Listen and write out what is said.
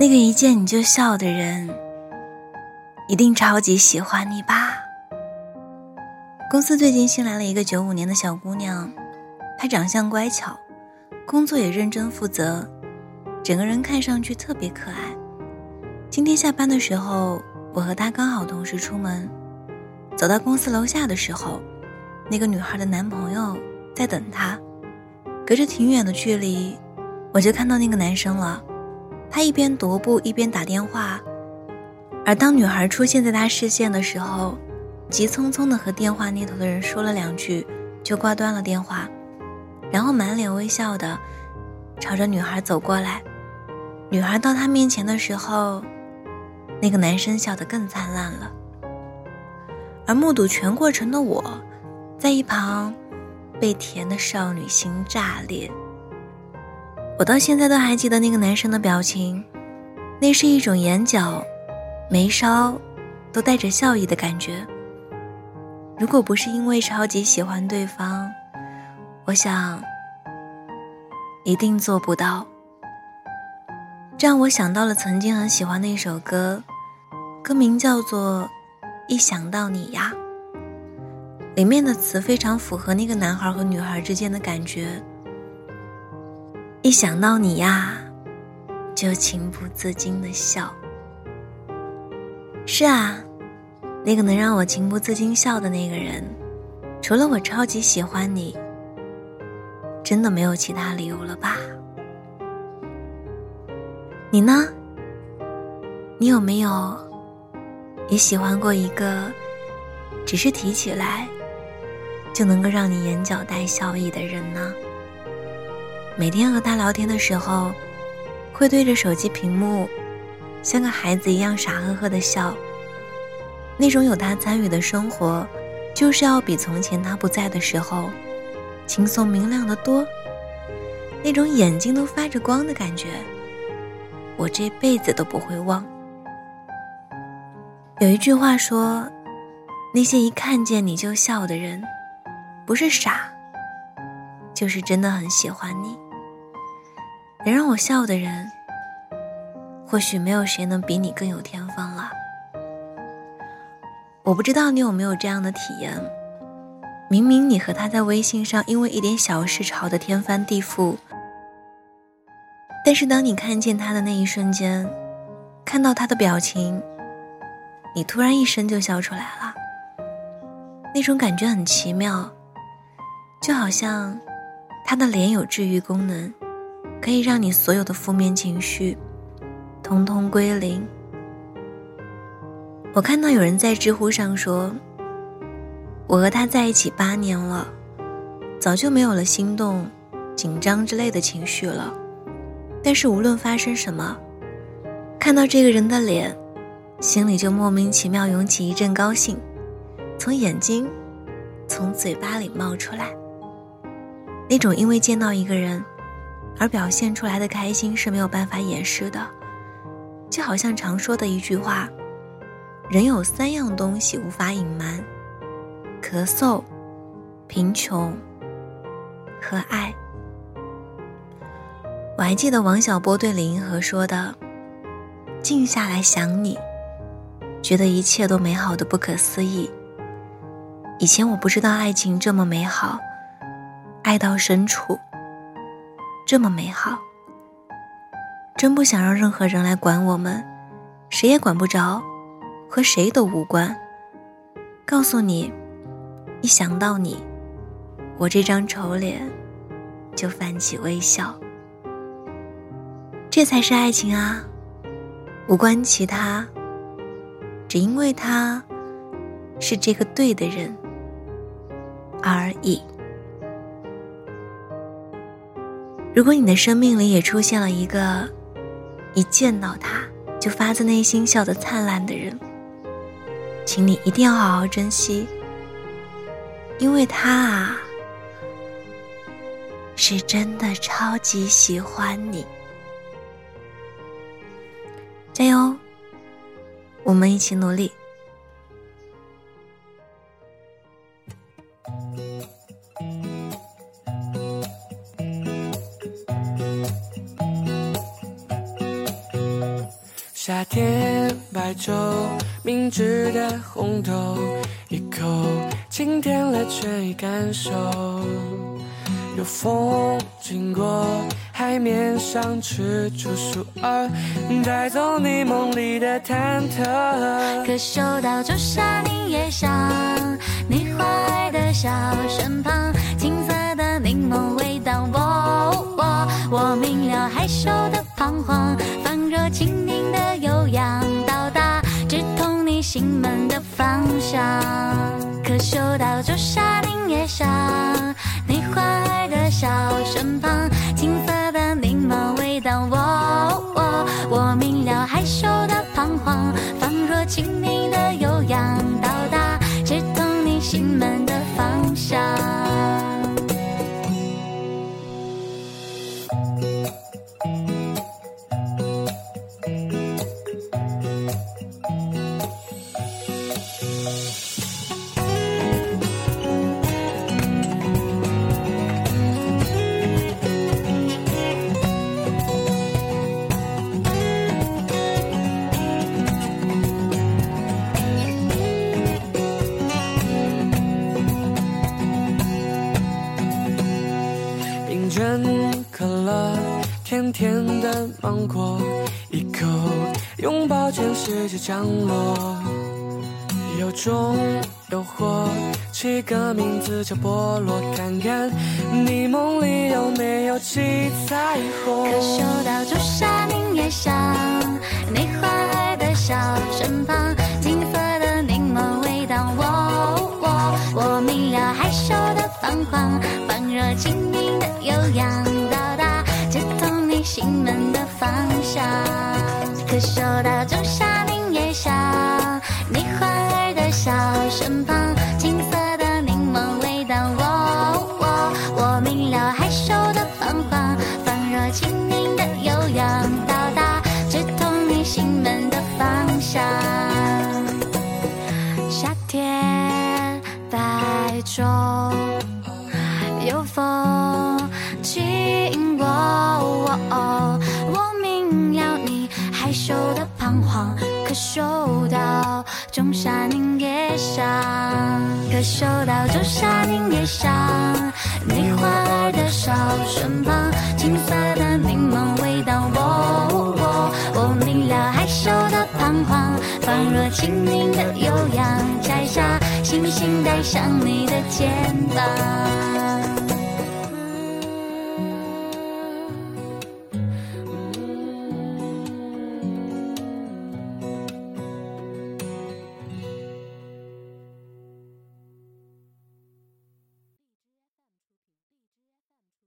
那个一见你就笑的人，一定超级喜欢你吧？公司最近新来了一个九五年的小姑娘，她长相乖巧，工作也认真负责，整个人看上去特别可爱。今天下班的时候，我和她刚好同时出门，走到公司楼下的时候，那个女孩的男朋友在等她，隔着挺远的距离，我就看到那个男生了。他一边踱步一边打电话，而当女孩出现在他视线的时候，急匆匆的和电话那头的人说了两句，就挂断了电话，然后满脸微笑的朝着女孩走过来。女孩到他面前的时候，那个男生笑得更灿烂了。而目睹全过程的我，在一旁被甜的少女心炸裂。我到现在都还记得那个男生的表情，那是一种眼角、眉梢都带着笑意的感觉。如果不是因为超级喜欢对方，我想一定做不到。这让我想到了曾经很喜欢的一首歌，歌名叫做《一想到你呀》，里面的词非常符合那个男孩和女孩之间的感觉。一想到你呀，就情不自禁的笑。是啊，那个能让我情不自禁笑的那个人，除了我超级喜欢你，真的没有其他理由了吧？你呢？你有没有也喜欢过一个，只是提起来就能够让你眼角带笑意的人呢？每天和他聊天的时候，会对着手机屏幕，像个孩子一样傻呵呵的笑。那种有他参与的生活，就是要比从前他不在的时候，轻松明亮的多。那种眼睛都发着光的感觉，我这辈子都不会忘。有一句话说，那些一看见你就笑的人，不是傻，就是真的很喜欢你。能让我笑的人，或许没有谁能比你更有天分了。我不知道你有没有这样的体验：明明你和他在微信上因为一点小事吵得天翻地覆，但是当你看见他的那一瞬间，看到他的表情，你突然一声就笑出来了。那种感觉很奇妙，就好像他的脸有治愈功能。可以让你所有的负面情绪，通通归零。我看到有人在知乎上说：“我和他在一起八年了，早就没有了心动、紧张之类的情绪了。但是无论发生什么，看到这个人的脸，心里就莫名其妙涌起一阵高兴，从眼睛、从嘴巴里冒出来。那种因为见到一个人。”而表现出来的开心是没有办法掩饰的，就好像常说的一句话：“人有三样东西无法隐瞒，咳嗽、贫穷和爱。”我还记得王小波对李银河说的：“静下来想你，觉得一切都美好的不可思议。以前我不知道爱情这么美好，爱到深处。”这么美好，真不想让任何人来管我们，谁也管不着，和谁都无关。告诉你，一想到你，我这张丑脸就泛起微笑。这才是爱情啊，无关其他，只因为他是这个对的人而已。如果你的生命里也出现了一个一见到他就发自内心笑得灿烂的人，请你一定要好好珍惜，因为他啊，是真的超级喜欢你。加油，我们一起努力。夏天白粥，明治的红豆，一口清甜了倦意感受。有风经过，海面上吃出树儿，带走你梦里的忐忑。可嗅到朱砂柠叶香，你花爱的笑嗅到朱砂柠叶香，你莞尔的笑身旁，青色的柠檬味道。我我我明了害羞的彷徨，仿若轻盈的悠扬，到达直通你心门的方向。真可乐，甜甜的芒果，一口拥抱全世界降落。有种诱惑，起个名字叫菠萝，看看你梦里有没有七彩虹。可嗅到朱砂柠叶香，你花爱的小身旁，金色的柠檬味道。我我我明了害羞的彷徨，放若青走到仲夏柠叶香，你花爱的笑身旁，金色的柠檬味道。我我我明了害羞的彷徨，仿若轻盈的悠扬，到达直通你心门的方向。夏天白昼，有风经过，我明了你害羞的彷徨，可嗅到仲夏柠叶香，可嗅到仲夏柠叶香，你花儿的笑身旁，青色的柠檬味道。我我明了害羞的彷徨，仿若青柠的悠扬，摘下星星带上你的肩膀。